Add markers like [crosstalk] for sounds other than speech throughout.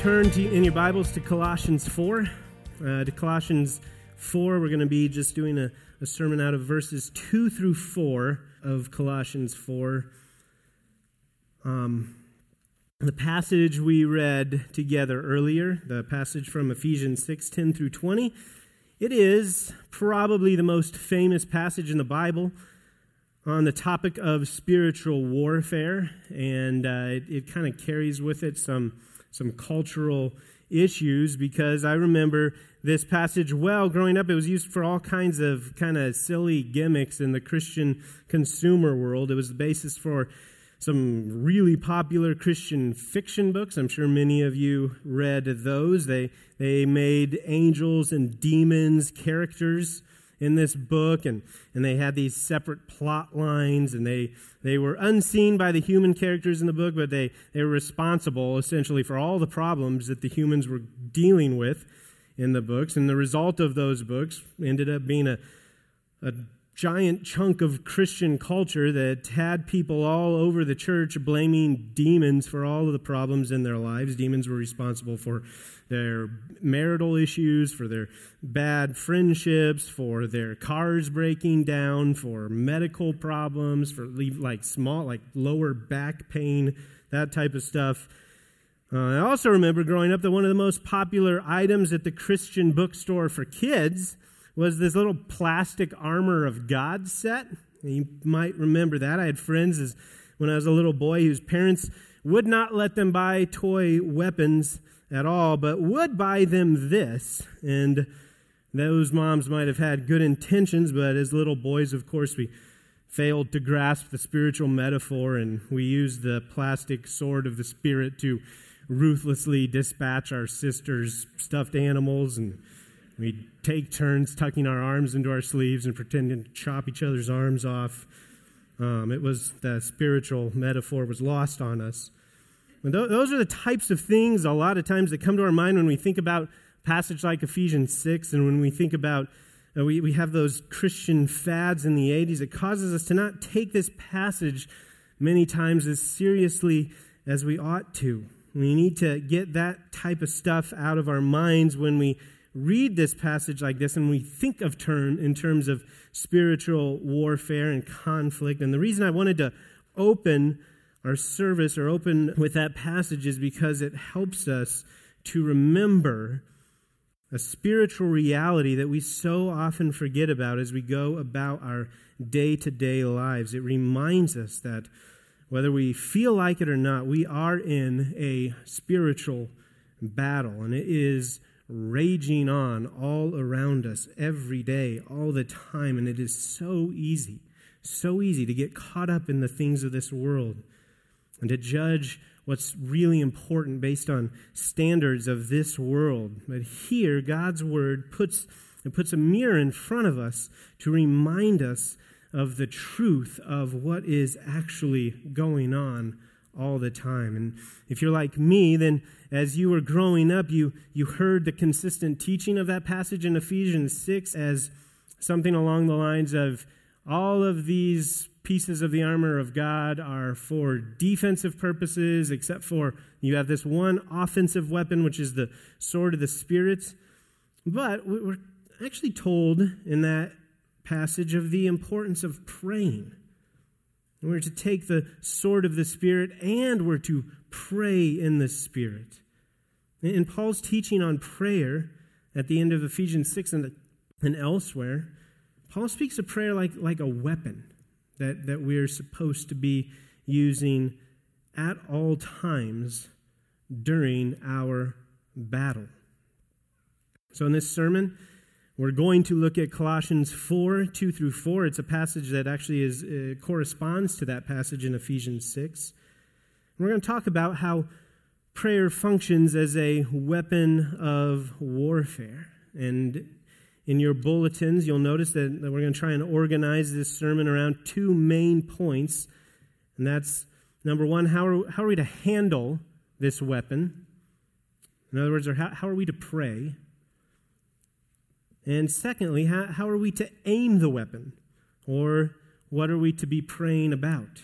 turn to, in your Bibles to Colossians 4. Uh, to Colossians 4, we're going to be just doing a, a sermon out of verses 2 through 4 of Colossians 4. Um, the passage we read together earlier, the passage from Ephesians 6 10 through 20, it is probably the most famous passage in the Bible on the topic of spiritual warfare, and uh, it, it kind of carries with it some, some cultural issues because I remember this passage well growing up. It was used for all kinds of kind of silly gimmicks in the Christian consumer world. It was the basis for some really popular Christian fiction books. I'm sure many of you read those. They, they made angels and demons characters in this book, and, and they had these separate plot lines, and they, they were unseen by the human characters in the book, but they, they were responsible essentially for all the problems that the humans were dealing with in the books. And the result of those books ended up being a, a giant chunk of Christian culture that had people all over the church blaming demons for all of the problems in their lives. Demons were responsible for their marital issues, for their bad friendships, for their cars breaking down, for medical problems, for like small, like lower back pain, that type of stuff. Uh, I also remember growing up that one of the most popular items at the Christian bookstore for kids was this little plastic armor of God set. You might remember that. I had friends as, when I was a little boy whose parents would not let them buy toy weapons at all, but would buy them this. And those moms might have had good intentions, but as little boys, of course, we failed to grasp the spiritual metaphor, and we used the plastic sword of the Spirit to ruthlessly dispatch our sisters' stuffed animals, and we'd take turns tucking our arms into our sleeves and pretending to chop each other's arms off. Um, it was the spiritual metaphor was lost on us. Those are the types of things a lot of times that come to our mind when we think about passage like Ephesians 6 and when we think about uh, we, we have those Christian fads in the 80s. It causes us to not take this passage many times as seriously as we ought to. We need to get that type of stuff out of our minds when we read this passage like this and we think of term in terms of spiritual warfare and conflict. And the reason I wanted to open our service or open with that passage is because it helps us to remember a spiritual reality that we so often forget about as we go about our day to day lives. It reminds us that whether we feel like it or not, we are in a spiritual battle, and it is raging on all around us every day, all the time, and it is so easy, so easy to get caught up in the things of this world and to judge what's really important based on standards of this world. But here, God's word puts, it puts a mirror in front of us to remind us of the truth of what is actually going on all the time. And if you're like me, then as you were growing up, you, you heard the consistent teaching of that passage in Ephesians 6 as something along the lines of all of these pieces of the armor of God are for defensive purposes, except for you have this one offensive weapon, which is the sword of the Spirit. But we're actually told in that passage of the importance of praying. We're to take the sword of the Spirit and we're to pray in the Spirit. In Paul's teaching on prayer at the end of Ephesians 6 and, and elsewhere, Paul speaks of prayer like, like a weapon that, that we're supposed to be using at all times during our battle. So, in this sermon, we're going to look at Colossians 4 2 through 4. It's a passage that actually is, uh, corresponds to that passage in Ephesians 6. we're going to talk about how prayer functions as a weapon of warfare. And in your bulletins, you'll notice that, that we're going to try and organize this sermon around two main points. And that's number one, how are, how are we to handle this weapon? In other words, how, how are we to pray? And secondly, how, how are we to aim the weapon? Or what are we to be praying about?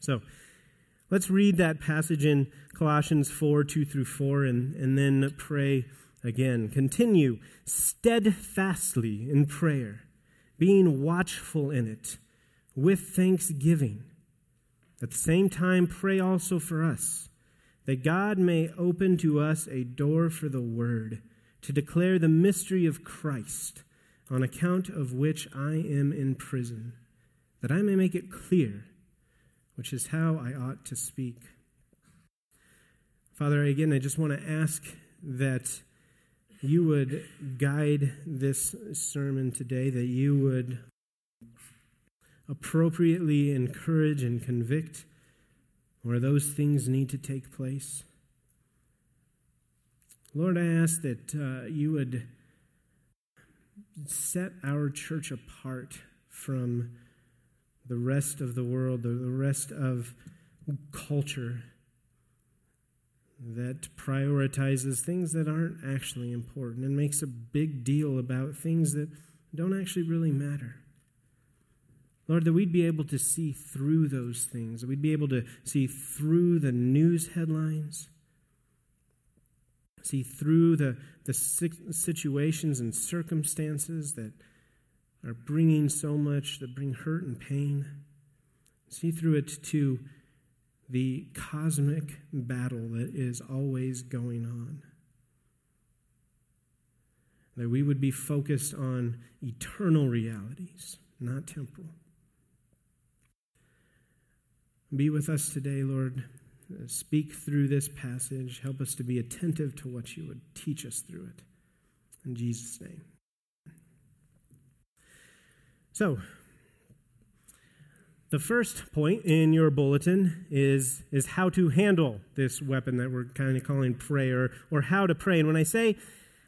So, Let's read that passage in Colossians 4 2 through 4 and, and then pray again. Continue steadfastly in prayer, being watchful in it with thanksgiving. At the same time, pray also for us, that God may open to us a door for the word to declare the mystery of Christ, on account of which I am in prison, that I may make it clear, which is how I ought to speak. Father, again, I just want to ask that you would guide this sermon today, that you would appropriately encourage and convict where those things need to take place. Lord, I ask that uh, you would set our church apart from the rest of the world, the rest of culture that prioritizes things that aren't actually important and makes a big deal about things that don't actually really matter. Lord, that we'd be able to see through those things, that we'd be able to see through the news headlines, see through the, the situations and circumstances that are bringing so much, that bring hurt and pain, see through it to the cosmic battle that is always going on. That we would be focused on eternal realities, not temporal. Be with us today, Lord. Speak through this passage. Help us to be attentive to what you would teach us through it. In Jesus' name. So, the first point in your bulletin is, is how to handle this weapon that we're kind of calling prayer, or how to pray. And when I say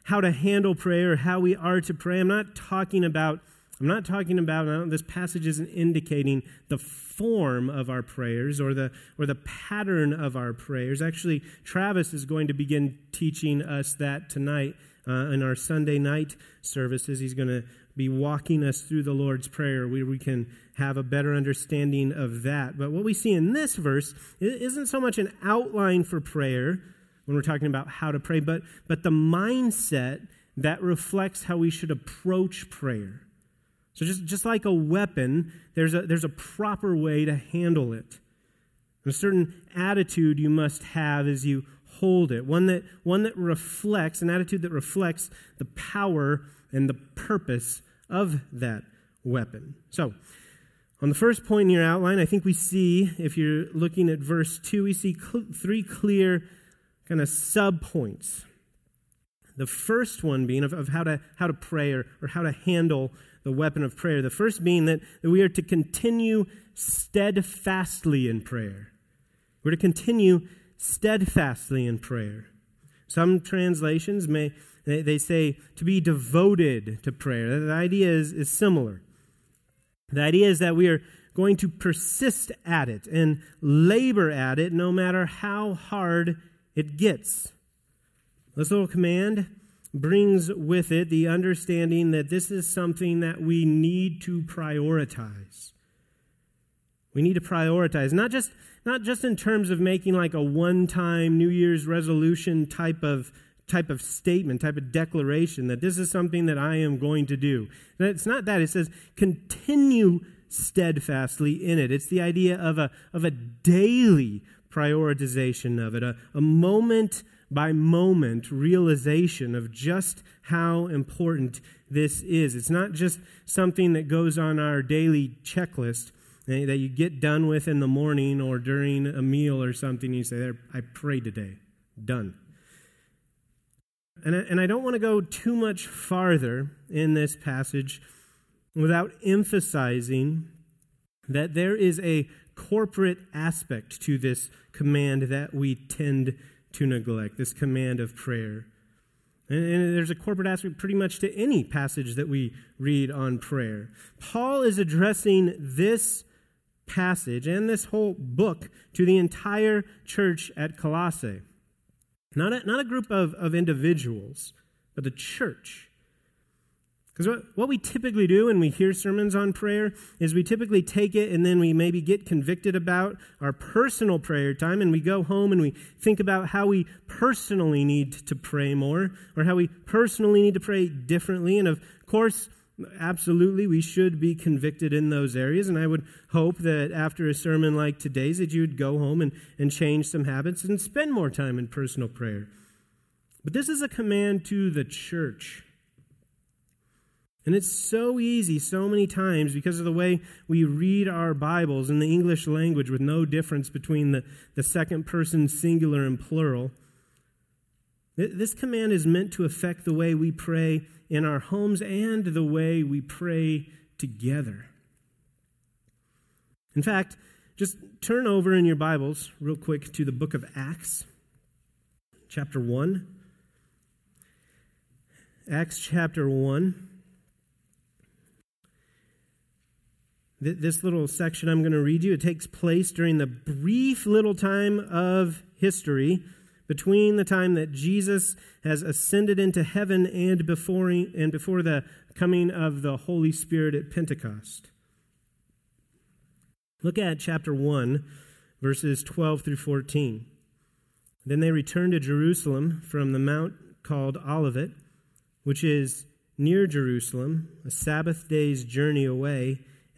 how to handle prayer, how we are to pray, I'm not talking about I'm not talking about this passage isn't indicating the form of our prayers or the or the pattern of our prayers. Actually, Travis is going to begin teaching us that tonight uh, in our Sunday night services. He's going to be walking us through the Lord's Prayer where we can have a better understanding of that. But what we see in this verse isn't so much an outline for prayer when we're talking about how to pray, but, but the mindset that reflects how we should approach prayer. So just, just like a weapon, there's a, there's a proper way to handle it. A certain attitude you must have as you hold it, one that, one that reflects, an attitude that reflects the power and the purpose of that weapon. So, on the first point in your outline, I think we see, if you're looking at verse 2, we see cl- three clear kind of sub points. The first one being of, of how, to, how to pray or, or how to handle the weapon of prayer. The first being that, that we are to continue steadfastly in prayer. We're to continue steadfastly in prayer. Some translations may they, they say to be devoted to prayer. The idea is, is similar. The idea is that we are going to persist at it and labor at it no matter how hard it gets. This little command brings with it the understanding that this is something that we need to prioritize. We need to prioritize, not just, not just in terms of making like a one time New Year's resolution type of, type of statement, type of declaration that this is something that I am going to do. it's not that. It says continue steadfastly in it. It's the idea of a, of a daily prioritization of it, a, a moment by moment realization of just how important this is. It's not just something that goes on our daily checklist eh, that you get done with in the morning or during a meal or something. You say, I prayed today. Done. And I, and I don't want to go too much farther in this passage without emphasizing that there is a corporate aspect to this command that we tend to neglect, this command of prayer. And, and, there's a corporate aspect pretty much to any passage that we read on prayer. Paul is addressing this passage and this whole book to the entire church at Colossae. Not a, not a group of, of individuals, but the church. Because what, what we typically do when we hear sermons on prayer is we typically take it and then we maybe get convicted about our personal prayer time and we go home and we think about how we personally need to pray more or how we personally need to pray differently. And of course, absolutely, we should be convicted in those areas. And I would hope that after a sermon like today's that you would go home and, and change some habits and spend more time in personal prayer. But this is a command to the church. And it's so easy so many times because of the way we read our Bibles in the English language with no difference between the, the second person singular and plural. This command is meant to affect the way we pray in our homes and the way we pray together. In fact, just turn over in your Bibles real quick to the book of Acts, chapter 1. Acts chapter 1. This little section I'm going to read you, it takes place during the brief little time of history between the time that Jesus has ascended into heaven and before, and before the coming of the Holy Spirit at Pentecost. Look at chapter 1, verses 12 through 14. Then they returned to Jerusalem from the mount called Olivet, which is near Jerusalem, a Sabbath day's journey away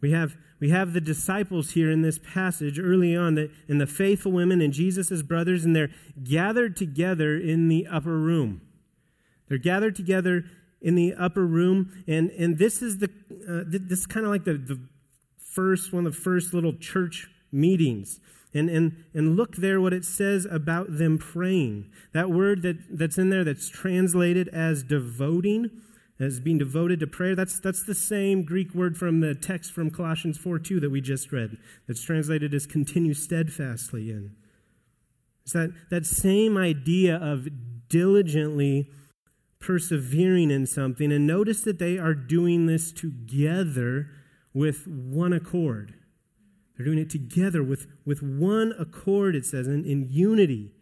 We have, we have the disciples here in this passage early on, that, and the faithful women and Jesus' brothers, and they're gathered together in the upper room. They're gathered together in the upper room, and, and this is the uh, this is kind of like the, the first one of the first little church meetings. And, and, and look there what it says about them praying. That word that, that's in there that's translated as devoting as being devoted to prayer. That's, that's the same Greek word from the text from Colossians 4 2 that we just read, that's translated as continue steadfastly in. It's that, that same idea of diligently persevering in something. And notice that they are doing this together with one accord. They're doing it together with, with one accord, it says, in, in unity.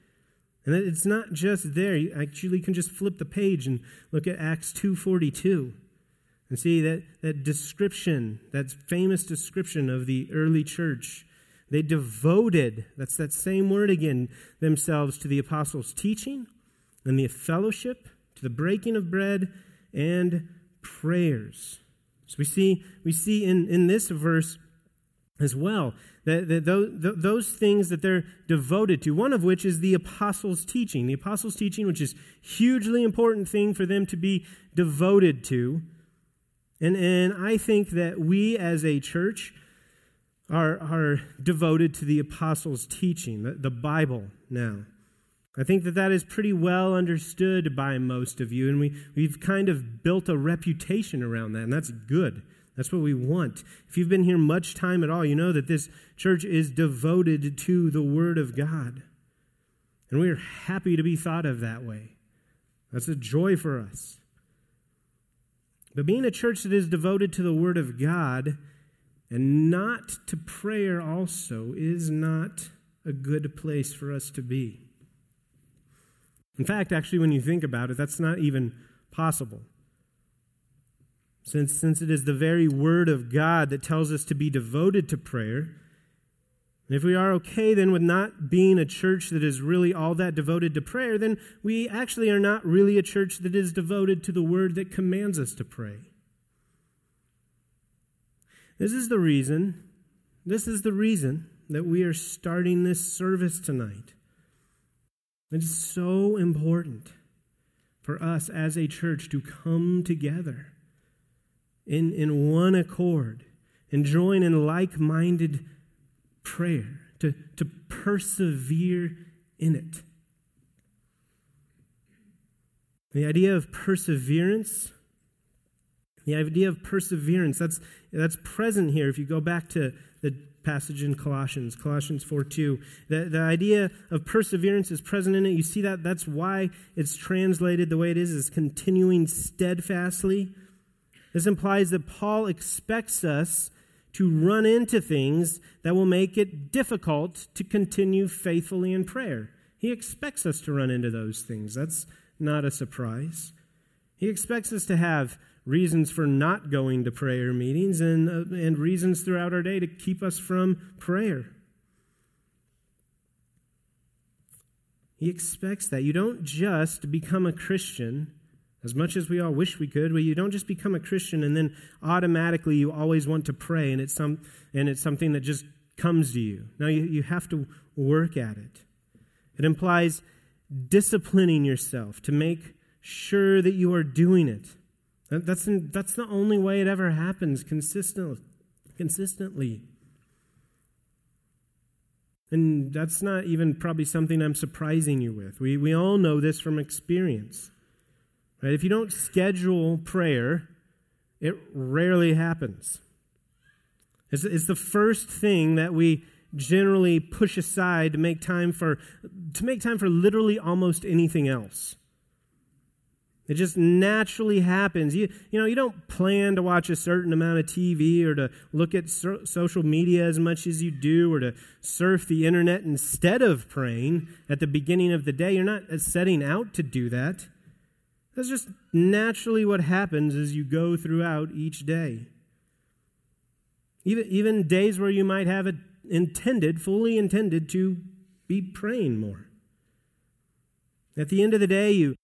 And it's not just there. You actually can just flip the page and look at Acts 2.42 and see that, that description, that famous description of the early church. They devoted, that's that same word again, themselves to the apostles' teaching and the fellowship, to the breaking of bread and prayers. So we see, we see in, in this verse as well that, that those, those things that they're devoted to, one of which is the apostles' teaching. The apostles' teaching, which is hugely important thing for them to be devoted to. And, and I think that we as a church are, are devoted to the apostles' teaching, the, the Bible now. I think that that is pretty well understood by most of you, and we, we've kind of built a reputation around that, and that's good. That's what we want. If you've been here much time at all, you know that this church is devoted to the Word of God. And we are happy to be thought of that way. That's a joy for us. But being a church that is devoted to the Word of God and not to prayer also is not a good place for us to be. In fact, actually, when you think about it, that's not even possible. Since, since it is the very Word of God that tells us to be devoted to prayer, and if we are okay then with not being a church that is really all that devoted to prayer, then we actually are not really a church that is devoted to the Word that commands us to pray. This is the reason, this is the reason that we are starting this service tonight. It is so important for us as a church to come together in, in one accord and join in like minded prayer, to, to persevere in it. The idea of perseverance, The idea of perseverance, that's, that's present here. If you go back to the passage in Colossians, Colossians 4 2, the, the idea of perseverance is present in it. You see that? That's why it's translated the way it is, is continuing steadfastly. This implies that Paul expects us to run into things that will make it difficult to continue faithfully in prayer. He expects us to run into those things. That's not a surprise. He expects us to have reasons for not going to prayer meetings and, uh, and reasons throughout our day to keep us from prayer. He expects that. You don't just become a Christian, as much as we all wish we could, but you don't just become a Christian and then automatically you always want to pray and it's, some, and it's something that just comes to you. No, you, you have to work at it. It implies disciplining yourself to make sure that you are doing it. That's, that's the only way it ever happens consistently. consistently. And that's not even probably something I'm surprising you with. We, we all know this from experience. Right? If you don't schedule prayer, it rarely happens. It's, it's the first thing that we generally push aside to make time for to make time for literally almost anything else. It just naturally happens. You, you know, you don't plan to watch a certain amount of TV or to look at so- social media as much as you do or to surf the internet instead of praying at the beginning of the day. You're not setting out to do that. That's just naturally what happens as you go throughout each day. Even, even days where you might have it intended, fully intended to be praying more. At the end of the day, you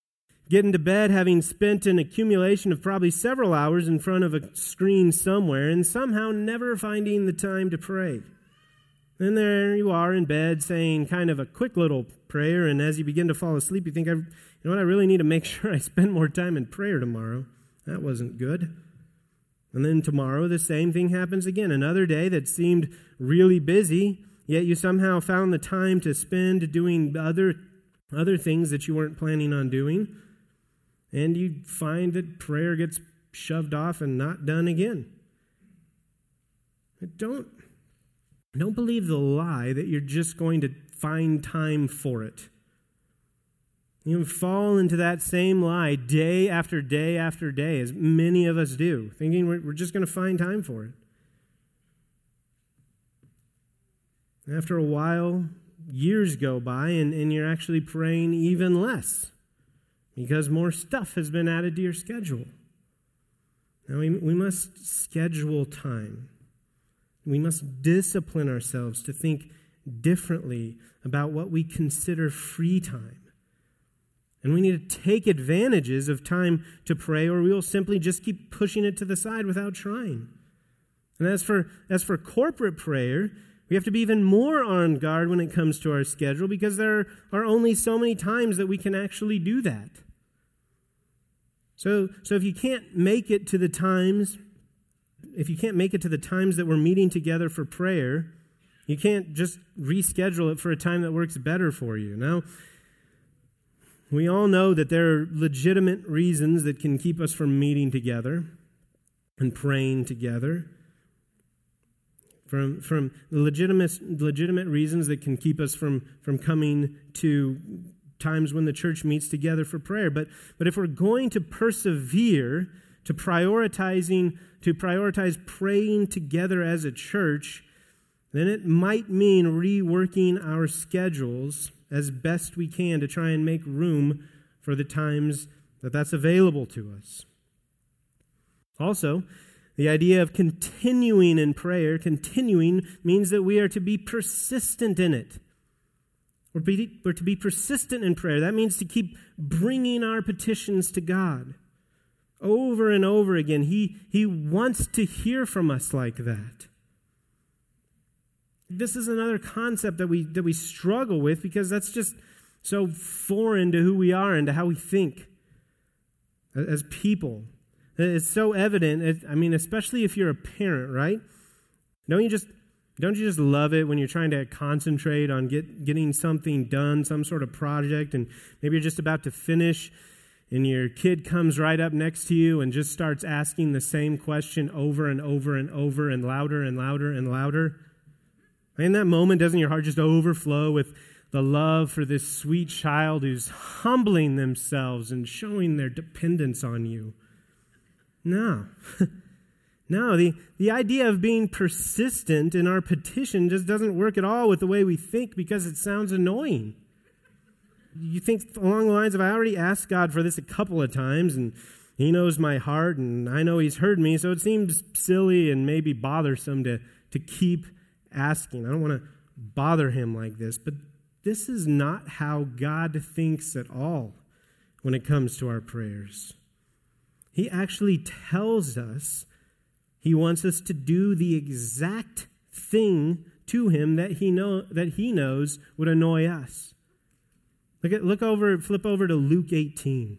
get into bed having spent an accumulation of probably several hours in front of a screen somewhere and somehow never finding the time to pray. And there you are in bed saying kind of a quick little prayer, and as you begin to fall asleep, you think, you know what, I really need to make [laughs] sure I spend more time in prayer tomorrow. That wasn't good. And then tomorrow, the same thing happens again. Another day that seemed really busy, yet you somehow found the time to spend doing other, other things that you weren't planning on doing and you find that prayer gets shoved off and not done again. Don't, don't believe the lie that you're just going to find time for it. You fall into that same lie day after day after day, as many of us do, thinking we're, just going to find time for it. After a while, years go by, and, and you're actually praying even less because more stuff has been added to your schedule. Now, we, we must schedule time. We must discipline ourselves to think differently about what we consider free time. And we need to take advantages of time to pray, or we will simply just keep pushing it to the side without trying. And as for, as for corporate prayer, we have to be even more on guard when it comes to our schedule because there are only so many times that we can actually do that. So, so if you can't make it to the times, if you can't make it to the times that we're meeting together for prayer, you can't just reschedule it for a time that works better for you. Now, we all know that there are legitimate reasons that can keep us from meeting together and praying together. From, from legitimate, legitimate reasons that can keep us from, from coming to times when the church meets together for prayer. But, but if we're going to persevere to prioritizing, to prioritize praying together as a church, then it might mean reworking our schedules as best we can to try and make room for the times that that's available to us. Also, the idea of continuing in prayer, continuing, means that we are to be persistent in it. We're, to be persistent in prayer. That means to keep bringing our petitions to God over and over again. He, he wants to hear from us like that. This is another concept that we, that we struggle with because that's just so foreign to who we are and to how we think as people. It's so evident. I mean, especially if you're a parent, right? Don't you just don't you just love it when you're trying to concentrate on get, getting something done, some sort of project, and maybe you're just about to finish and your kid comes right up next to you and just starts asking the same question over and over and over and louder and louder and louder? In that moment, doesn't your heart just overflow with the love for this sweet child who's humbling themselves and showing their dependence on you? No. [laughs] no, the, the idea of being persistent in our petition just doesn't work at all with the way we think because it sounds annoying you think along the lines of, I already asked God for this a couple of times, and He knows my heart, and I know He's heard me, so it seems silly and maybe bothersome to, to keep asking. I don't want to bother Him like this, but this is not how God thinks at all when it comes to our prayers. He actually tells us He wants us to do the exact thing to Him that He, know, that he knows would annoy us. Look, at, look over, flip over to Luke 18.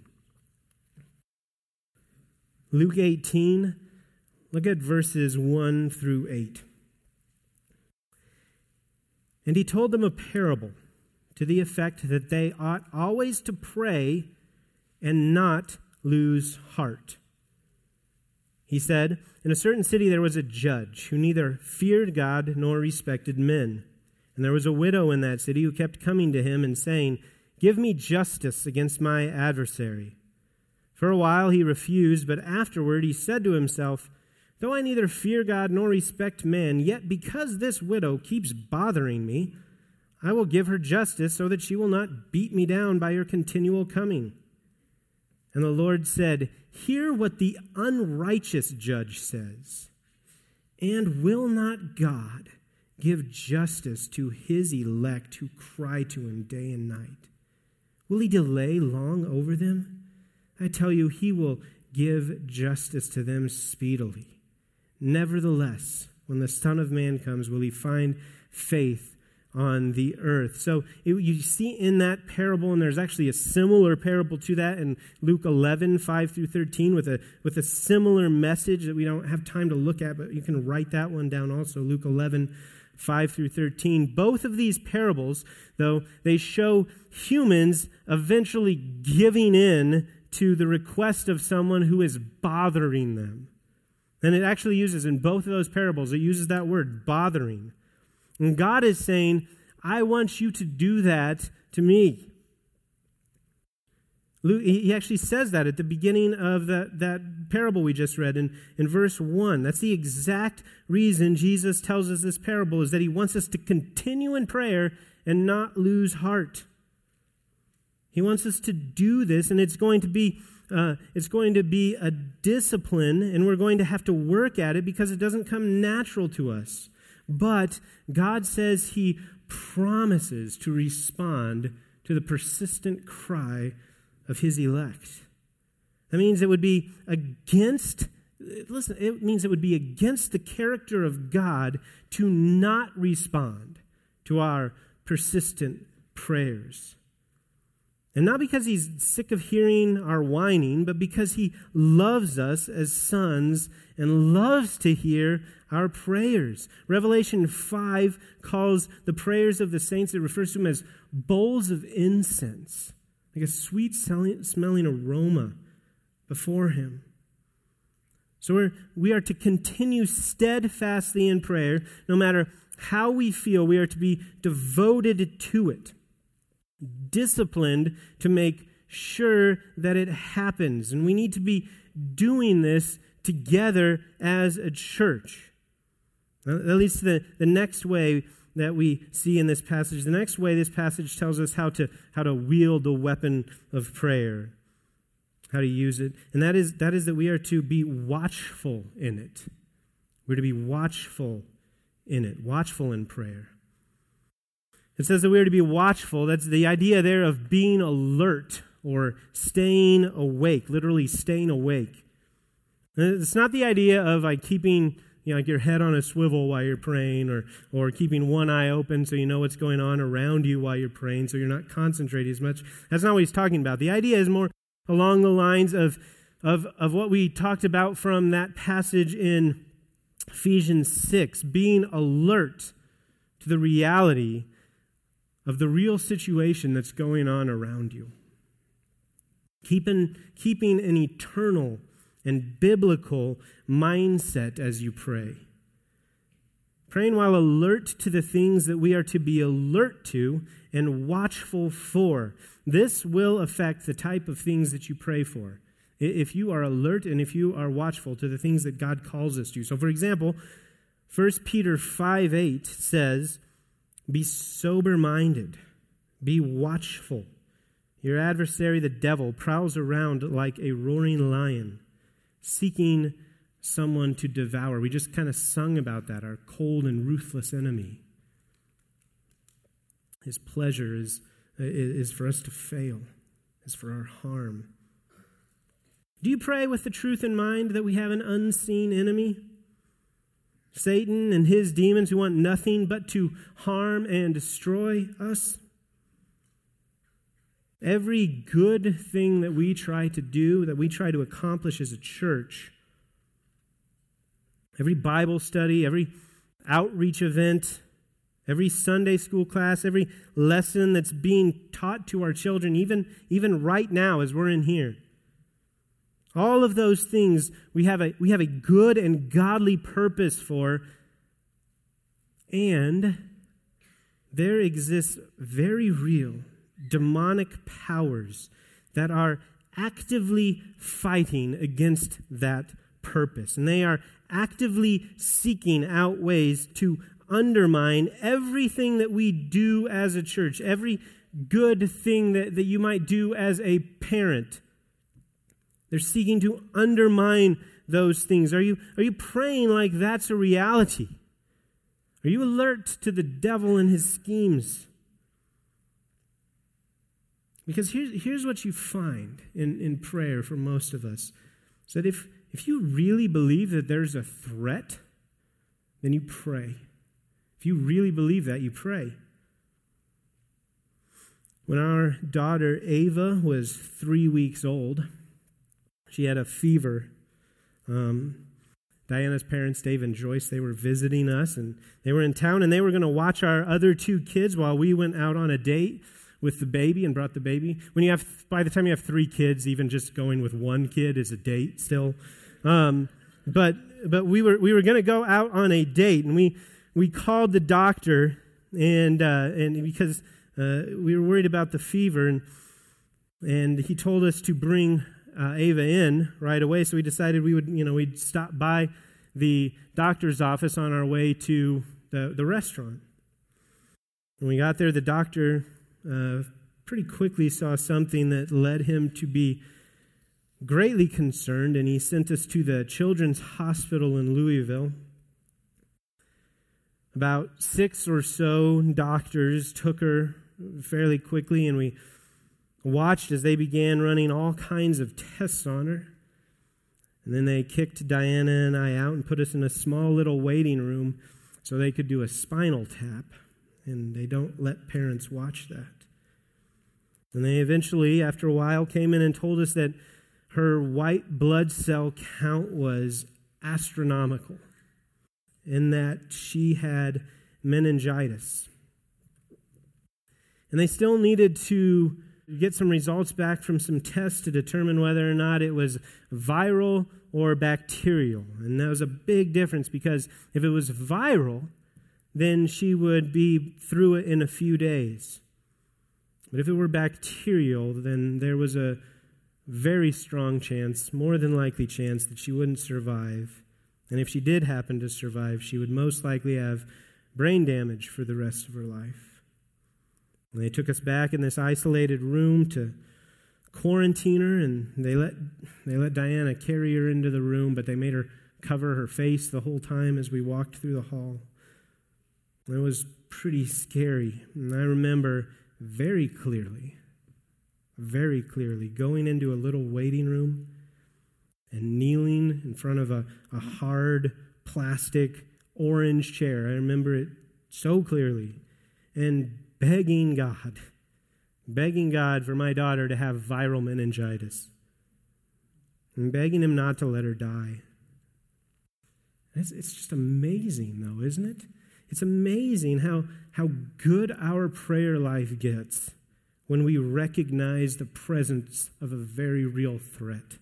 Luke 18, look at verses 1 through 8. And he told them a parable to the effect that they ought always to pray and not lose heart. He said, In a certain city there was a judge who neither feared God nor respected men. And there was a widow in that city who kept coming to him and saying, Give me justice against my adversary. For a while he refused, but afterward he said to himself, Though I neither fear God nor respect men, yet because this widow keeps bothering me, I will give her justice so that she will not beat me down by her continual coming. And the Lord said, Hear what the unrighteous judge says. And will not God give justice to his elect who cry to him day and night? Will he delay long over them? I tell you, he will give justice to them speedily. Nevertheless, when the Son of Man comes, will he find faith on the earth? So it, you see in that parable, and there's actually a similar parable to that in Luke 11, 5 through 13, with a, with a similar message that we don't have time to look at, but you can write that one down also. Luke 11, 5 through 13. Both of these parables, though, they show humans eventually giving in to the request of someone who is bothering them. And it actually uses in both of those parables, it uses that word, bothering. And God is saying, I want you to do that to me. Luke, he actually says that at the beginning of that, that parable we just read in, in verse 1. That's the exact reason Jesus tells us this parable is that he wants us to continue in prayer and not lose heart. He wants us to do this, and it's going to be uh, it's going to be a discipline, and we're going to have to work at it because it doesn't come natural to us. But God says He promises to respond to the persistent cry of his elect. That means it would be against, listen, it means it would be against the character of God to not respond to our persistent prayers. And not because he's sick of hearing our whining, but because he loves us as sons and loves to hear our prayers. Revelation 5 calls the prayers of the saints, it refers to them as bowls of incense like a sweet smelling aroma before Him. So we're, we are to continue steadfastly in prayer, no matter how we feel. We are to be devoted to it, disciplined to make sure that it happens. And we need to be doing this together as a church. That leads to the, the next way that we see in this passage. The next way this passage tells us how to, how to wield the weapon of prayer, how to use it. And that is, that is that we are to be watchful in it. We're to be watchful in it, watchful in prayer. It says that we are to be watchful. That's the idea there of being alert or staying awake, literally staying awake. it's not the idea of like keeping you know, like your head on a swivel while you're praying, or, or keeping one eye open so you know what's going on around you while you're praying, so you're not concentrating as much. That's not what he's talking about. The idea is more along the lines of, of, of what we talked about from that passage in Ephesians 6 being alert to the reality of the real situation that's going on around you. Keeping, keeping an eternal and biblical mindset as you pray. Praying while alert to the things that we are to be alert to and watchful for. This will affect the type of things that you pray for. If you are alert and if you are watchful to the things that God calls us to. So, for example, 1 Peter 5 8 says, Be sober minded, be watchful. Your adversary, the devil, prowls around like a roaring lion, seeking someone to devour. We just kind of sung about that, our cold and ruthless enemy. His pleasure is, is for us to fail, is for our harm. Do you pray with the truth in mind that we have an unseen enemy? Satan and his demons who want nothing but to harm and destroy us? Every good thing that we try to do, that we try to accomplish as a church, every Bible study, every outreach event, every Sunday school class, every lesson that's being taught to our children, even, even right now as we're in here, all of those things we have a, we have a good and godly purpose for, and there exists very real demonic powers that are actively fighting against that purpose. And they are actively seeking out ways to undermine everything that we do as a church, every good thing that, that you might do as a parent they're seeking to undermine those things. Are you, are you praying like that's a reality? Are you alert to the devil and his schemes? Because here's, here's what you find in, in prayer for most of us is that if, if you really believe that there's a threat, then you pray. If you really believe that, you pray. When our daughter Ava was three weeks old, she had a fever. Um, Diana's parents, Dave and Joyce, they were visiting us and they were in town and they were going to watch our other two kids while we went out on a date with the baby and brought the baby. When you have, by the time you have three kids, even just going with one kid is a date still. Um, but but we were we were going to go out on a date and we we called the doctor and uh, and because uh, we were worried about the fever and and he told us to bring uh, Ava in right away, so we decided we would, you know, we'd stop by the doctor's office on our way to the, the restaurant. When we got there, the doctor uh, pretty quickly saw something that led him to be greatly concerned, and he sent us to the Children's Hospital in Louisville. About six or so doctors took her fairly quickly, and we watched as they began running all kinds of tests on her. And then they kicked Diana and I out and put us in a small little waiting room so they could do a spinal tap. And they don't let parents watch that. And they eventually, after a while, came in and told us that her white blood cell count was astronomical and that she had meningitis. And they still needed to get some results back from some tests to determine whether or not it was viral or bacterial. And that was a big difference because if it was viral, then she would be through it in a few days. But if it were bacterial, then there was a very strong chance, more than likely chance, that she wouldn't survive. And if she did happen to survive, she would most likely have brain damage for the rest of her life. And they took us back in this isolated room to quarantine her, and they let, they let Diana carry her into the room, but they made her cover her face the whole time as we walked through the hall. It was pretty scary. And I remember very clearly, very clearly, going into a little waiting room and kneeling in front of a, a hard plastic orange chair. I remember it so clearly. And begging God, begging God for my daughter to have viral meningitis, and begging Him not to let her die. It's, it's just amazing, though, isn't it? It's amazing how, how good our prayer life gets when we recognize the presence of a very real threat.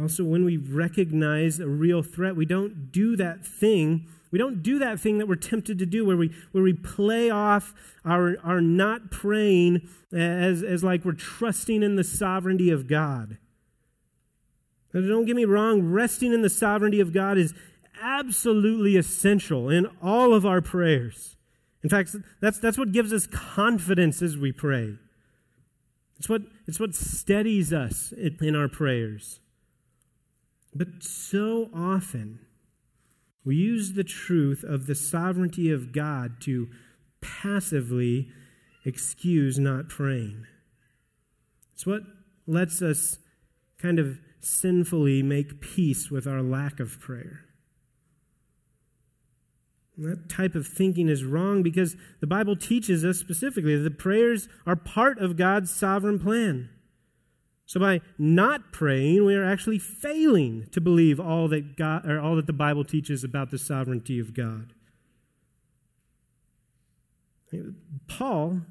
Also, when we recognize a real threat, we don't do that thing. We don't do that thing that we're tempted to do where we, where we play off our, our not praying as, as like we're trusting in the sovereignty of God. Now, don't get me wrong, resting in the sovereignty of God is absolutely essential in all of our prayers. In fact, that's, that's what gives us confidence as we pray. It's what, it's what steadies us in our prayers. But so often, we use the truth of the sovereignty of God to passively excuse not praying. It's what lets us kind of sinfully make peace with our lack of prayer. That type of thinking is wrong because the Bible teaches us specifically that the prayers are part of God's sovereign plan. So by not praying, we are actually failing to believe all that God or all that the Bible teaches about the sovereignty of God. Paul,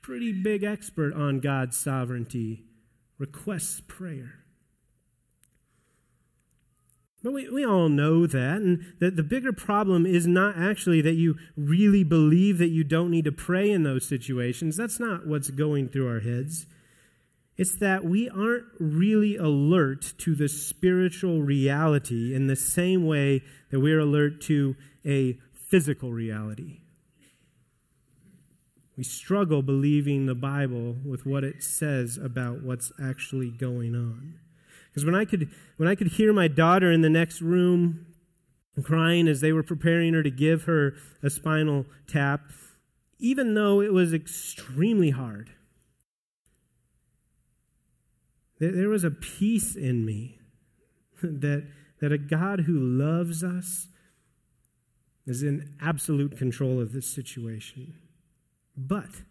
pretty big expert on God's sovereignty, requests prayer. But we, we all know that, and that the bigger problem is not actually that you really believe that you don't need to pray in those situations. That's not what's going through our heads. It's that we aren't really alert to the spiritual reality in the same way that we're alert to a physical reality. We struggle believing the Bible with what it says about what's actually going on. Because when I could when I could hear my daughter in the next room crying as they were preparing her to give her a spinal tap, even though it was extremely hard, there was a peace in me [laughs] that, that a God who loves us is in absolute control of this situation. But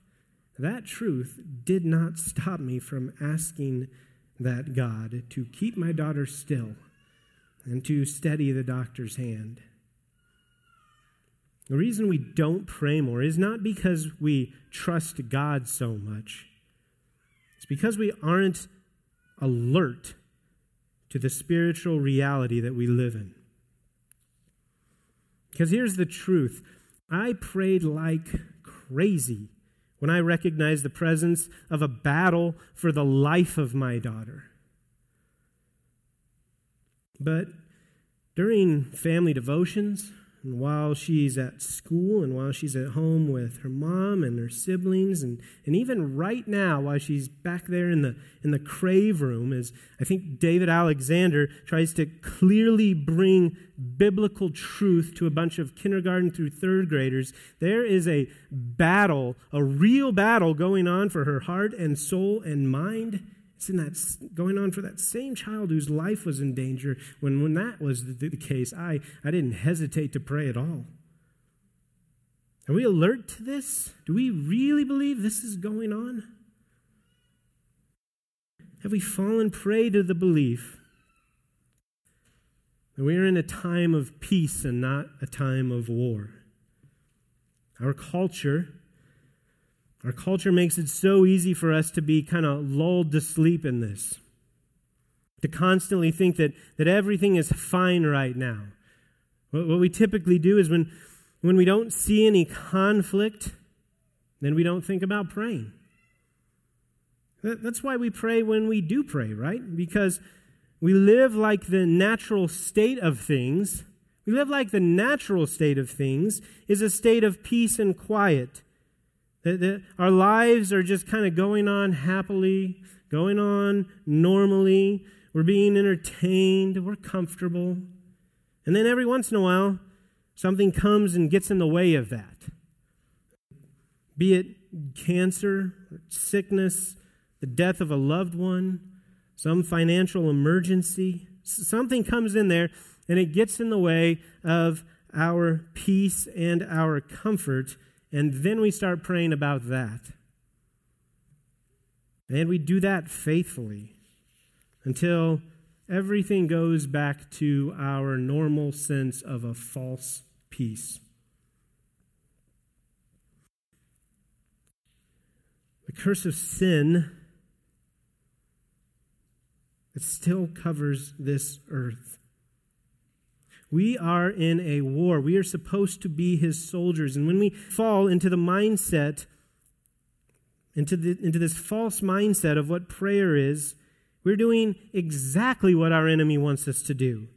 that truth did not stop me from asking that God to keep my daughter still and to steady the doctor's hand. The reason we don't pray more is not because we trust God so much. It's because we aren't alert to the spiritual reality that we live in. Because here's the truth I prayed like crazy when I recognize the presence of a battle for the life of my daughter. But during family devotions, and while she's at school and while she's at home with her mom and her siblings, and, and even right now while she's back there in the, in the crave room, as I think David Alexander tries to clearly bring biblical truth to a bunch of kindergarten through third graders, there is a battle, a real battle going on for her heart and soul and mind it's in that going on for that same child whose life was in danger. When, when that was the, the case, I, I didn't hesitate to pray at all. Are we alert to this? Do we really believe this is going on? Have we fallen prey to the belief that we are in a time of peace and not a time of war? Our culture our culture makes it so easy for us to be kind of lulled to sleep in this, to constantly think that, that everything is fine right now. What, what we typically do is when, when we don't see any conflict, then we don't think about praying. That, that's why we pray when we do pray, right? Because we live like the natural state of things. We live like the natural state of things is a state of peace and quiet that, that our lives are just kind of going on happily, going on normally. We're being entertained, we're comfortable. And then every once in a while, something comes and gets in the way of that. Be it cancer, sickness, the death of a loved one, some financial emergency. Something comes in there and it gets in the way of our peace and our comfort and then we start praying about that. And we do that faithfully until everything goes back to our normal sense of a false peace. The curse of sin, it still covers this earth. We are in a war. We are supposed to be his soldiers. And when we fall into the mindset, into, the, into this false mindset of what prayer is, we're doing exactly what our enemy wants us to do.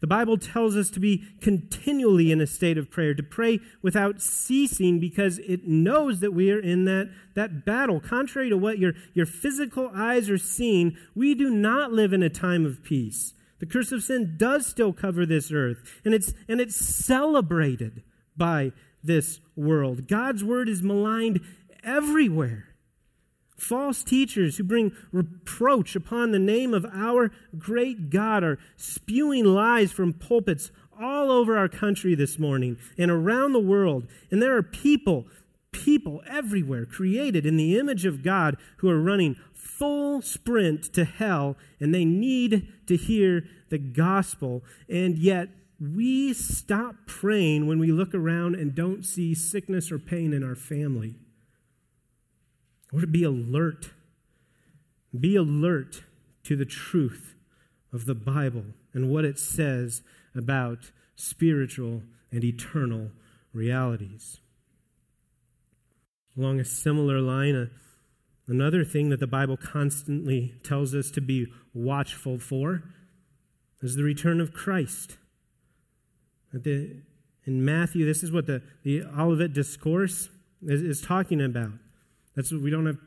The Bible tells us to be continually in a state of prayer, to pray without ceasing because it knows that we are in that, that battle. Contrary to what your, your physical eyes are seeing, we do not live in a time of peace. The curse of sin does still cover this earth, and it's, and it's celebrated by this world. God's word is maligned everywhere. False teachers who bring reproach upon the name of our great God are spewing lies from pulpits all over our country this morning and around the world. And there are people, people everywhere created in the image of God who are running full sprint to hell and they need to hear the gospel. And yet, we stop praying when we look around and don't see sickness or pain in our family. Or to be alert. Be alert to the truth of the Bible and what it says about spiritual and eternal realities. Along a similar line, uh, another thing that the Bible constantly tells us to be watchful for is the return of Christ. In Matthew, this is what the, the Olivet Discourse is, is talking about. That's what we don't have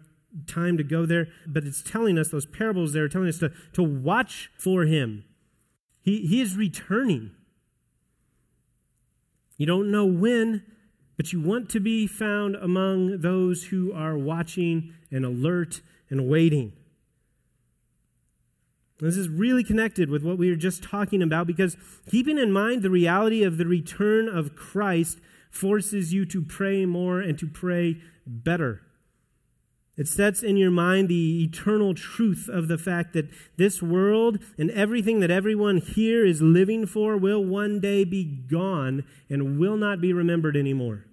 time to go there, but it's telling us, those parables there are telling us to, to watch for him. He, he is returning. You don't know when, but you want to be found among those who are watching and alert and waiting. This is really connected with what we were just talking about because keeping in mind the reality of the return of Christ forces you to pray more and to pray better. It sets in your mind the eternal truth of the fact that this world and everything that everyone here is living for will one day be gone and will not be remembered anymore.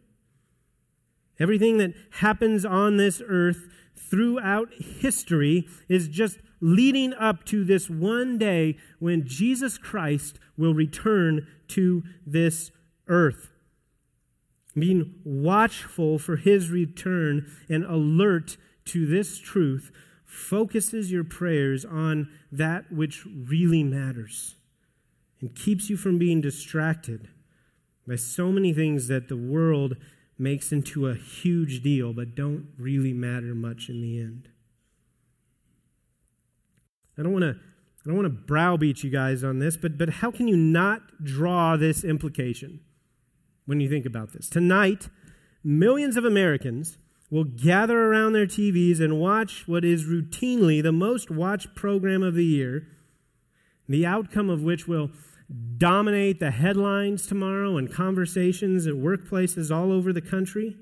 Everything that happens on this earth throughout history is just leading up to this one day when Jesus Christ will return to this earth. Being watchful for his return and alert to this truth focuses your prayers on that which really matters and keeps you from being distracted by so many things that the world makes into a huge deal but don't really matter much in the end. I don't want to I don't want to browbeat you guys on this, but but how can you not draw this implication when you think about this? Tonight, millions of Americans will gather around their TVs and watch what is routinely the most watched program of the year, the outcome of which will dominate the headlines tomorrow and conversations at workplaces all over the country.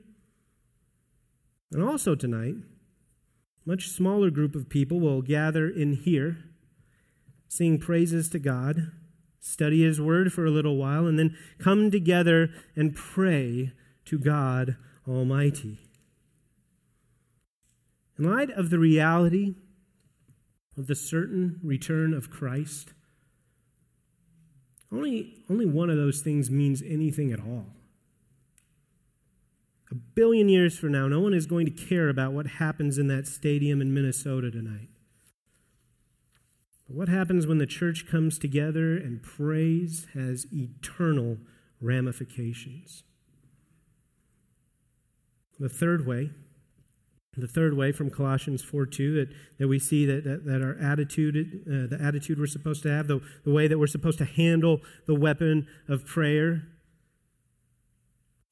And also tonight, much smaller group of people will gather in here, sing praises to God, study His Word for a little while, and then come together and pray to God Almighty. In light of the reality of the certain return of Christ, only, only one of those things means anything at all. A billion years from now, no one is going to care about what happens in that stadium in Minnesota tonight. But what happens when the church comes together and prays has eternal ramifications. The third way the third way from Colossians 4 2 that, that we see that, that, that our attitude, uh, the attitude we're supposed to have, the, the way that we're supposed to handle the weapon of prayer,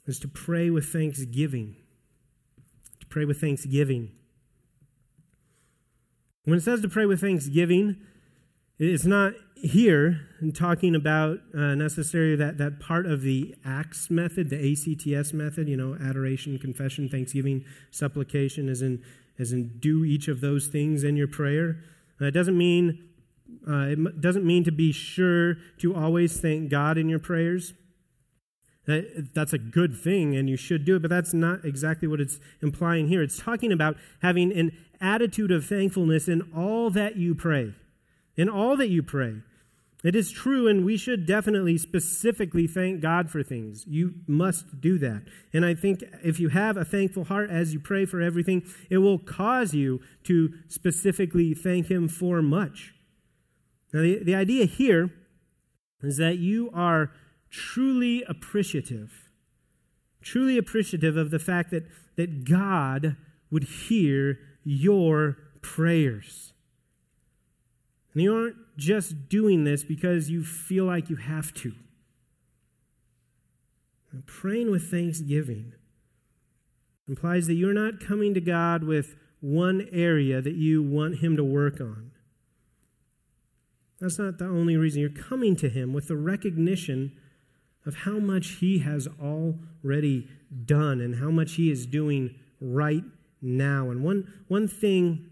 is to pray with thanksgiving. To pray with thanksgiving. When it says to pray with thanksgiving, it's not here and talking about uh, necessarily that, that part of the ACTS method, the ACTS method, you know, adoration, confession, thanksgiving, supplication, as in, as in do each of those things in your prayer. It doesn't mean uh, it doesn't mean to be sure to always thank God in your prayers. That, That's a good thing and you should do it, but that's not exactly what it's implying here. It's talking about having an attitude of thankfulness in all that you pray. In all that you pray. It is true, and we should definitely specifically thank God for things. You must do that. And I think if you have a thankful heart as you pray for everything, it will cause you to specifically thank Him for much. Now, the, the idea here is that you are truly appreciative, truly appreciative of the fact that, that God would hear your prayers. And you aren't just doing this because you feel like you have to. And praying with thanksgiving implies that you're not coming to God with one area that you want Him to work on. That's not the only reason. You're coming to Him with the recognition of how much He has already done and how much He is doing right now. And one, one thing,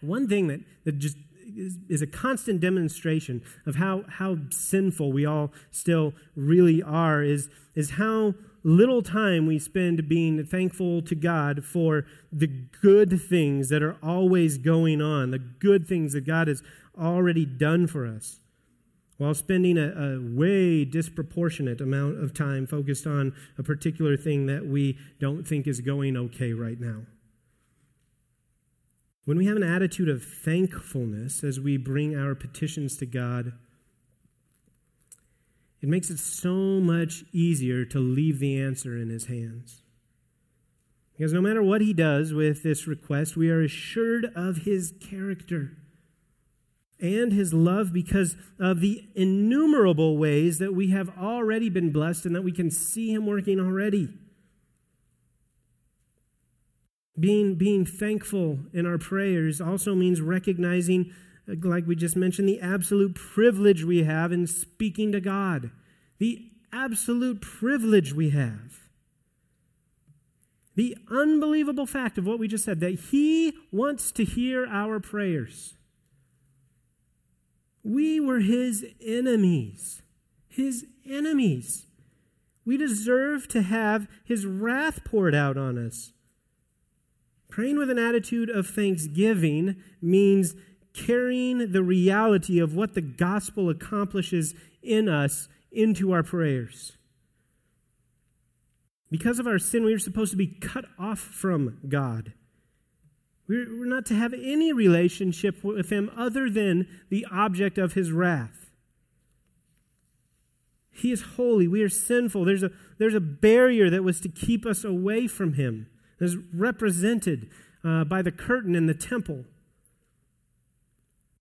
one thing that, that just is, is a constant demonstration of how, how sinful we all still really are is, is how little time we spend being thankful to God for the good things that are always going on, the good things that God has already done for us, while spending a, a way disproportionate amount of time focused on a particular thing that we don't think is going okay right now. When we have an attitude of thankfulness as we bring our petitions to God, it makes it so much easier to leave the answer in His hands. Because no matter what He does with this request, we are assured of His character and His love because of the innumerable ways that we have already been blessed and that we can see Him working already. Being, being thankful in our prayers also means recognizing, like we just mentioned, the absolute privilege we have in speaking to God. The absolute privilege we have. The unbelievable fact of what we just said that He wants to hear our prayers. We were His enemies. His enemies. We deserve to have His wrath poured out on us. Praying with an attitude of thanksgiving means carrying the reality of what the gospel accomplishes in us into our prayers. Because of our sin, we are supposed to be cut off from God. We're, not to have any relationship with Him other than the object of His wrath. He is holy. We are sinful. There's a, there's a barrier that was to keep us away from Him is represented uh, by the curtain in the temple.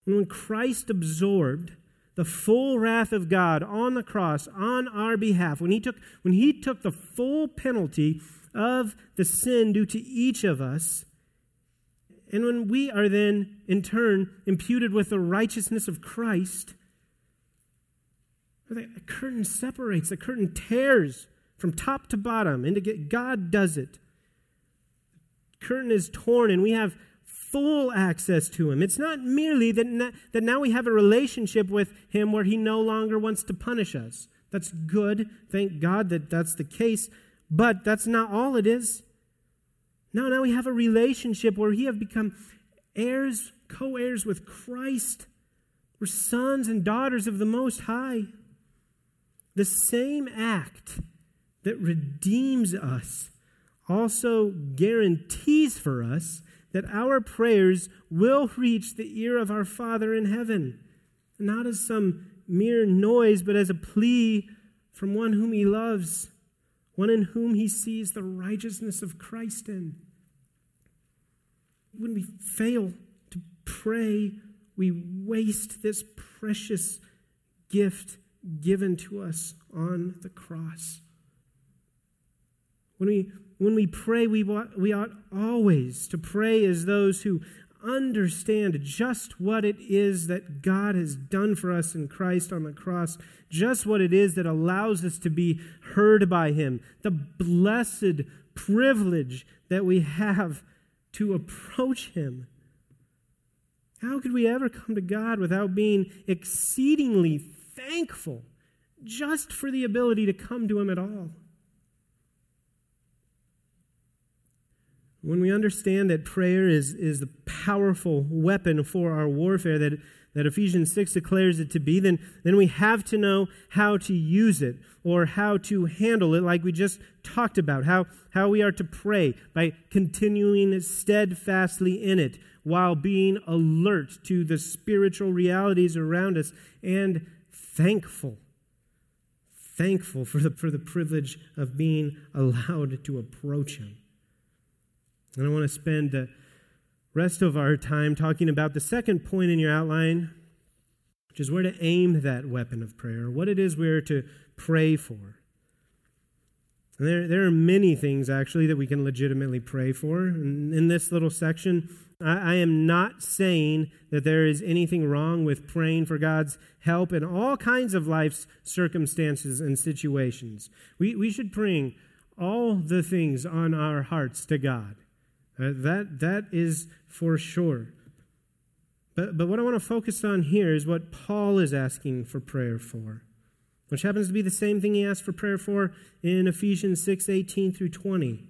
And when Christ absorbed the full wrath of God on the cross on our behalf, when he took, when he took the full penalty of the sin due to each of us, and when we are then, in turn, imputed with the righteousness of Christ, the curtain separates, the curtain tears from top to bottom. And God does it curtain is torn and we have full access to him. It's not merely that, na- that now we have a relationship with him where he no longer wants to punish us. That's good. Thank God that that's the case. But that's not all it is. No, now we have a relationship where we have become heirs, co heirs with Christ. We're sons and daughters of the Most High. The same act that redeems us also guarantees for us that our prayers will reach the ear of our Father in heaven, not as some mere noise, but as a plea from one whom he loves, one in whom he sees the righteousness of Christ in. When we fail to pray, we waste this precious gift given to us on the cross. When we when we pray, we ought, we ought always to pray as those who understand just what it is that God has done for us in Christ on the cross, just what it is that allows us to be heard by Him, the blessed privilege that we have to approach Him. How could we ever come to God without being exceedingly thankful just for the ability to come to Him at all. When we understand that prayer is, is the powerful weapon for our warfare that, that Ephesians 6 declares it to be, then, then we have to know how to use it or how to handle it, like we just talked about, how, how we are to pray by continuing steadfastly in it while being alert to the spiritual realities around us and thankful. Thankful for the, for the privilege of being allowed to approach Him. And I want to spend the rest of our time talking about the second point in your outline, which is where to aim that weapon of prayer, what it is we're to pray for. And there, there are many things, actually, that we can legitimately pray for. In this little section, I, I am not saying that there is anything wrong with praying for God's help in all kinds of life's circumstances and situations. We, we should bring all the things on our hearts to God. Uh, that, that is for sure. But, but what I want to focus on here is what Paul is asking for prayer for, which happens to be the same thing he asked for prayer for in Ephesians 6 18 through 20.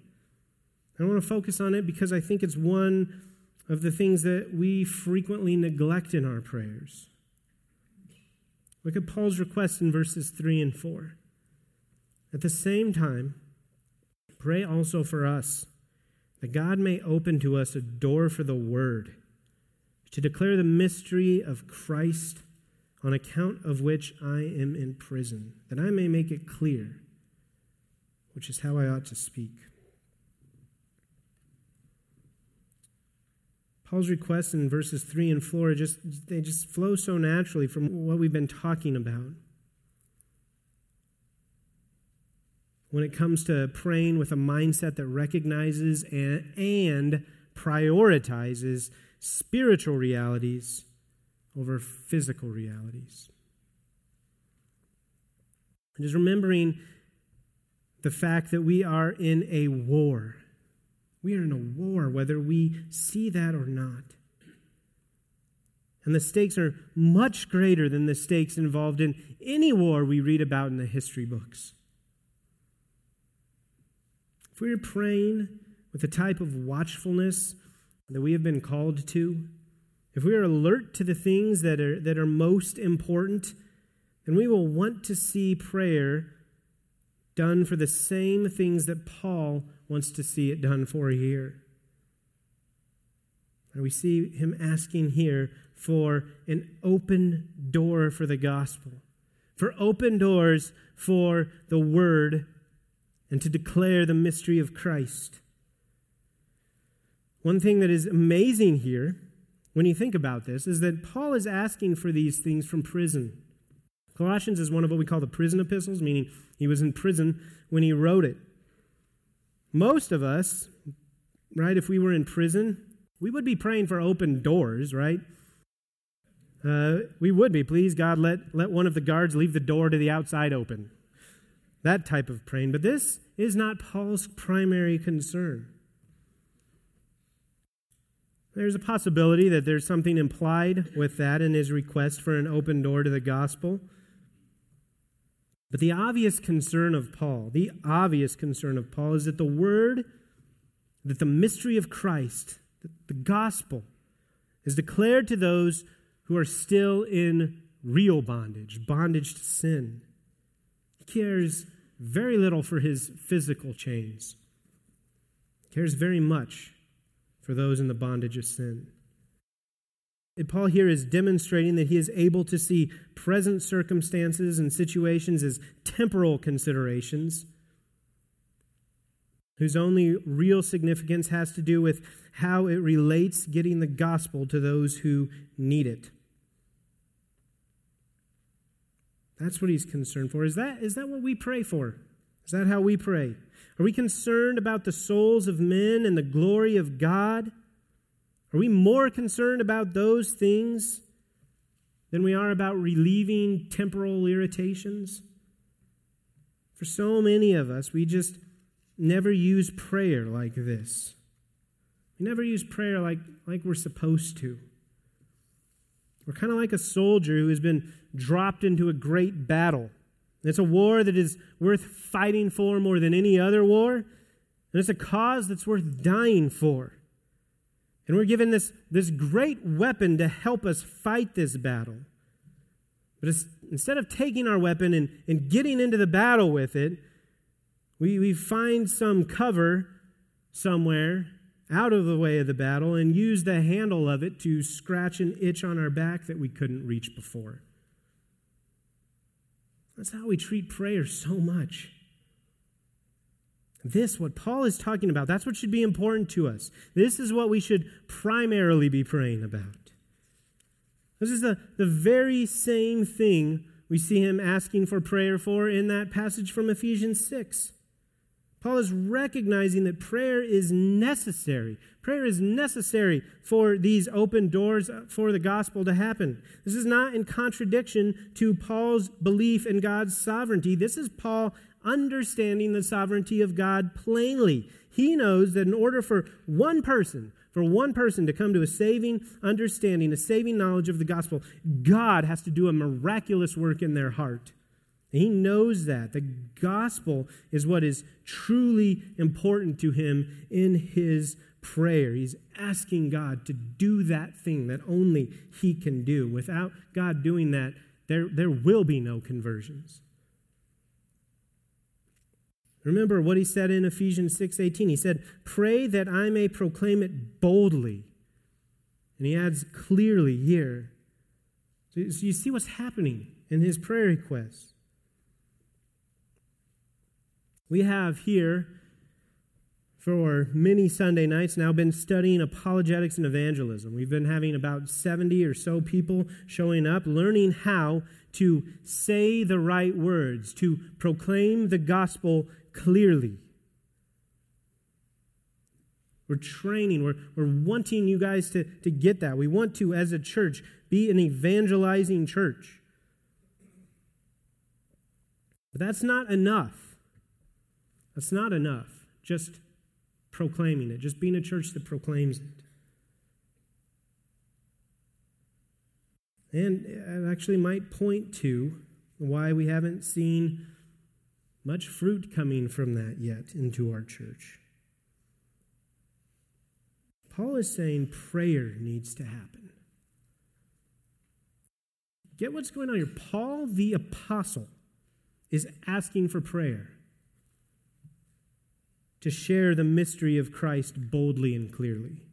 I want to focus on it because I think it's one of the things that we frequently neglect in our prayers. Look at Paul's request in verses 3 and 4. At the same time, pray also for us that God may open to us a door for the word, to declare the mystery of Christ, on account of which I am in prison, that I may make it clear, which is how I ought to speak. Paul's requests in verses 3 and 4 just they just flow so naturally from what we've been talking about. When it comes to praying with a mindset that recognizes and, and prioritizes spiritual realities over physical realities. And just remembering the fact that we are in a war. We are in a war, whether we see that or not. And the stakes are much greater than the stakes involved in any war we read about in the history books. If we are praying with the type of watchfulness that we have been called to, if we are alert to the things that are, that are most important, then we will want to see prayer done for the same things that Paul wants to see it done for here. And we see him asking here for an open door for the gospel, for open doors for the word and to declare the mystery of Christ. One thing that is amazing here, when you think about this, is that Paul is asking for these things from prison. Colossians is one of what we call the prison epistles, meaning he was in prison when he wrote it. Most of us, right, if we were in prison, we would be praying for open doors, right? Uh, we would be. Please, God, let, let one of the guards leave the door to the outside open. That type of praying. But this is not Paul's primary concern. There's a possibility that there's something implied with that in his request for an open door to the gospel. But the obvious concern of Paul, the obvious concern of Paul is that the word, that the mystery of Christ, the gospel, is declared to those who are still in real bondage, bondage to sin. He cares very little for his physical chains, cares very much for those in the bondage of sin. And Paul here is demonstrating that he is able to see present circumstances and situations as temporal considerations, whose only real significance has to do with how it relates getting the gospel to those who need it. That's what he's concerned for. Is that, is that what we pray for? Is that how we pray? Are we concerned about the souls of men and the glory of God? Are we more concerned about those things than we are about relieving temporal irritations? For so many of us, we just never use prayer like this. We never use prayer like, like we're supposed to. We're kind of like a soldier who has been dropped into a great battle It's a war that is worth fighting for more than any other war. And it's a cause that's worth dying for. And we're given this, this great weapon to help us fight this battle. But instead of taking our weapon and, and getting into the battle with it, we, we find some cover somewhere out of the way of the battle and use the handle of it to scratch an itch on our back that we couldn't reach before. That's how we treat prayer so much. This, what Paul is talking about, that's what should be important to us. This is what we should primarily be praying about. This is the, the very same thing we see him asking for prayer for in that passage from Ephesians 6. Paul is recognizing that prayer is necessary. Prayer is necessary for these open doors for the gospel to happen. This is not in contradiction to Paul's belief in God's sovereignty. This is Paul understanding the sovereignty of God plainly. He knows that in order for one person, for one person to come to a saving understanding, a saving knowledge of the gospel, God has to do a miraculous work in their heart. He knows that. The gospel is what is truly important to him in his prayer. He's asking God to do that thing that only he can do. Without God doing that, there, there will be no conversions. Remember what he said in Ephesians 6:18. He said, "Pray that I may proclaim it boldly." And he adds clearly here. So you see what's happening in his prayer request. We have here for many Sunday nights now been studying apologetics and evangelism. We've been having about 70 or so people showing up, learning how to say the right words, to proclaim the gospel clearly. We're training, we're, we're wanting you guys to, to get that. We want to, as a church, be an evangelizing church. But that's not enough. That's not enough, just proclaiming it, just being a church that proclaims it. And it actually might point to why we haven't seen much fruit coming from that yet into our church. Paul is saying prayer needs to happen. Get what's going on here. Paul the Apostle is asking for prayer to share the mystery of Christ boldly and clearly.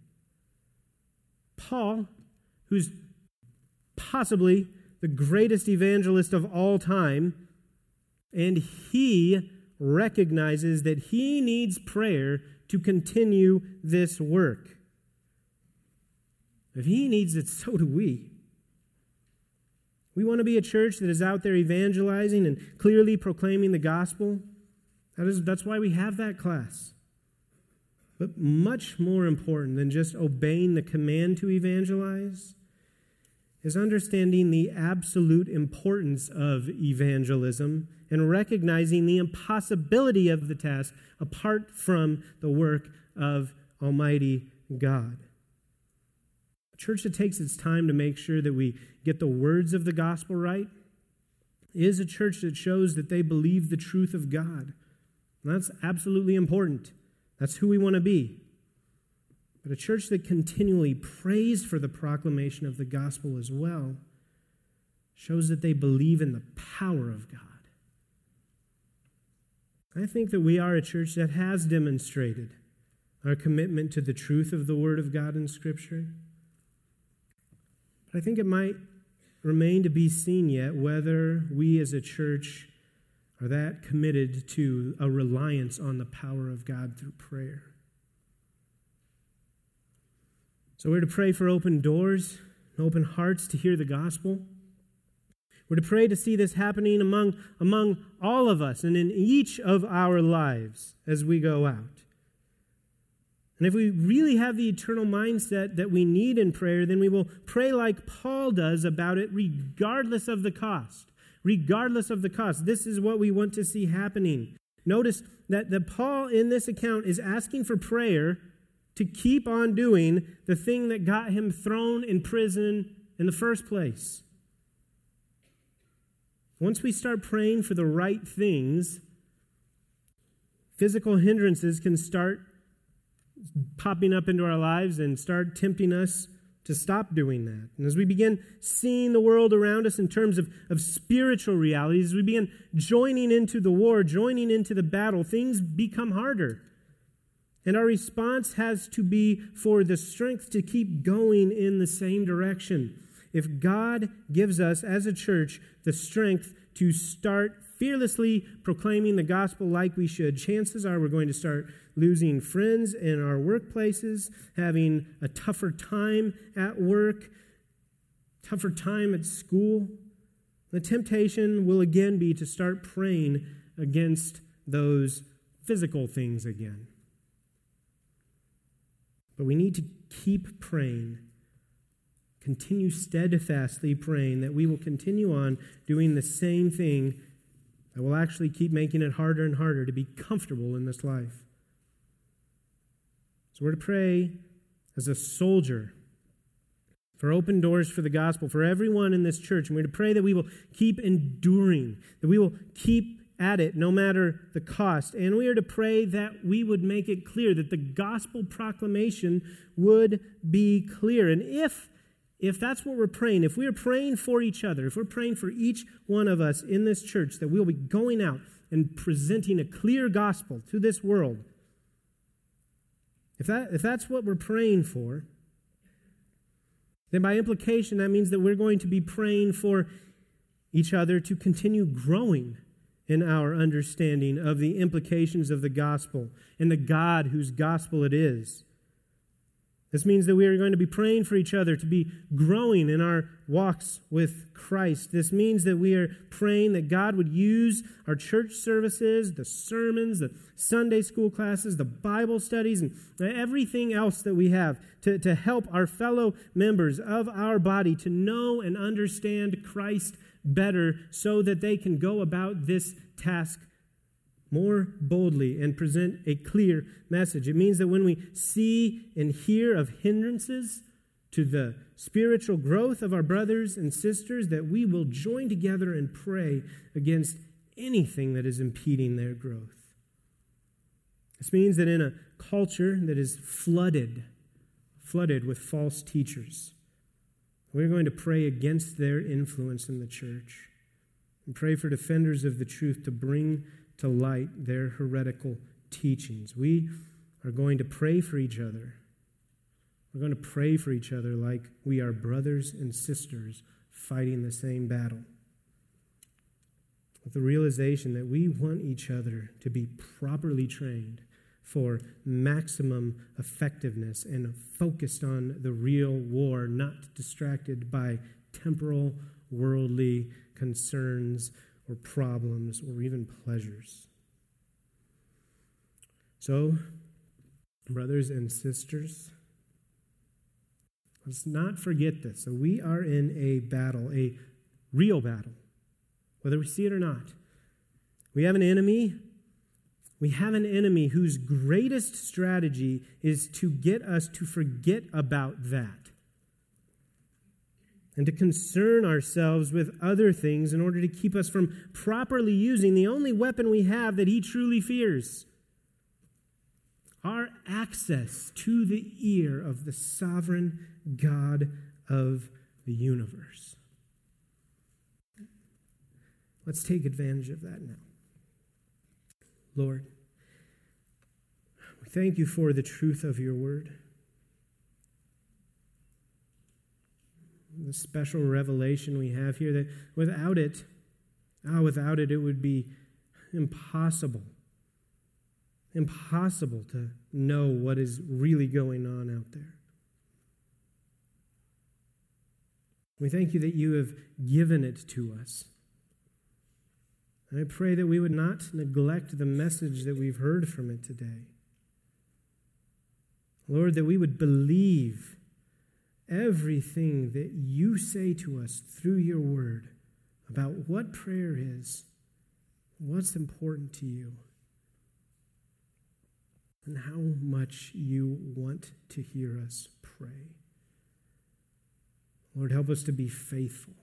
Paul, who's possibly the greatest evangelist of all time, and he recognizes that he needs prayer to continue this work. If he needs it, so do we. We want to be a church that is out there evangelizing and clearly proclaiming the gospel. That is, that's why we have that class. But much more important than just obeying the command to evangelize is understanding the absolute importance of evangelism and recognizing the impossibility of the task apart from the work of Almighty God. A church that takes its time to make sure that we get the words of the gospel right is a church that shows that they believe the truth of God that's absolutely important. That's who we want to be. But a church that continually prays for the proclamation of the gospel as well shows that they believe in the power of God. I think that we are a church that has demonstrated our commitment to the truth of the Word of God in Scripture. But I think it might remain to be seen yet whether we as a church are that committed to a reliance on the power of God through prayer. So we're to pray for open doors, and open hearts to hear the gospel. We're to pray to see this happening among, among all of us and in each of our lives as we go out. And if we really have the eternal mindset that we need in prayer, then we will pray like Paul does about it, regardless of the cost regardless of the cost. This is what we want to see happening. Notice that the Paul in this account is asking for prayer to keep on doing the thing that got him thrown in prison in the first place. Once we start praying for the right things, physical hindrances can start popping up into our lives and start tempting us to stop doing that. And as we begin seeing the world around us in terms of, of spiritual realities, we begin joining into the war, joining into the battle, things become harder. And our response has to be for the strength to keep going in the same direction. If God gives us as a church the strength to start fearlessly proclaiming the gospel like we should, chances are we're going to start losing friends in our workplaces, having a tougher time at work, tougher time at school. The temptation will again be to start praying against those physical things again. But we need to keep praying, continue steadfastly praying that we will continue on doing the same thing that will actually keep making it harder and harder to be comfortable in this life. So we're to pray as a soldier for open doors for the gospel for everyone in this church. And we're to pray that we will keep enduring, that we will keep at it no matter the cost. And we are to pray that we would make it clear that the gospel proclamation would be clear. And if if that's what we're praying, if we're praying for each other, if we're praying for each one of us in this church, that we'll be going out and presenting a clear gospel to this world, if, that, if that's what we're praying for, then by implication, that means that we're going to be praying for each other to continue growing in our understanding of the implications of the gospel and the God whose gospel it is. This means that we are going to be praying for each other to be growing in our walks with Christ. This means that we are praying that God would use our church services, the sermons, the Sunday school classes, the Bible studies, and everything else that we have to, to help our fellow members of our body to know and understand Christ better so that they can go about this task more boldly and present a clear message. It means that when we see and hear of hindrances to the spiritual growth of our brothers and sisters, that we will join together and pray against anything that is impeding their growth. This means that in a culture that is flooded, flooded with false teachers, we're going to pray against their influence in the church and pray for defenders of the truth to bring to light their heretical teachings. We are going to pray for each other. We're going to pray for each other like we are brothers and sisters fighting the same battle. With the realization that we want each other to be properly trained for maximum effectiveness and focused on the real war, not distracted by temporal, worldly concerns or problems or even pleasures. So, brothers and sisters, let's not forget this. So, we are in a battle, a real battle, whether we see it or not. We have an enemy. We have an enemy whose greatest strategy is to get us to forget about that and to concern ourselves with other things in order to keep us from properly using the only weapon we have that he truly fears our access to the ear of the sovereign God of the universe. Let's take advantage of that now. Lord, we thank you for the truth of your word. The special revelation we have here that without it, ah, without it, it would be impossible. Impossible to know what is really going on out there. We thank you that you have given it to us. And I pray that we would not neglect the message that we've heard from it today. Lord, that we would believe everything that you say to us through your word about what prayer is, what's important to you, and how much you want to hear us pray. Lord, help us to be faithful.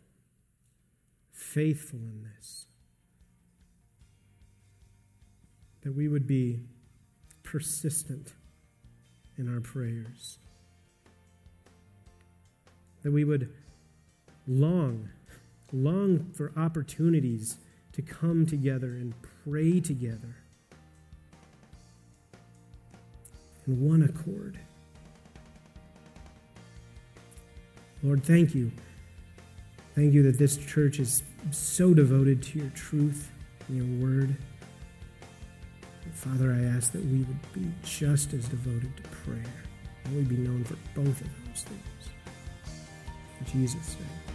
faithful in this. That we would be persistent in our prayers. That we would long, long for opportunities to come together and pray together in one accord. Lord, thank you. Thank you that this church is so devoted to your truth and your word. Father, I ask that we would be just as devoted to prayer, and we be known for both of those things. Jesus' name.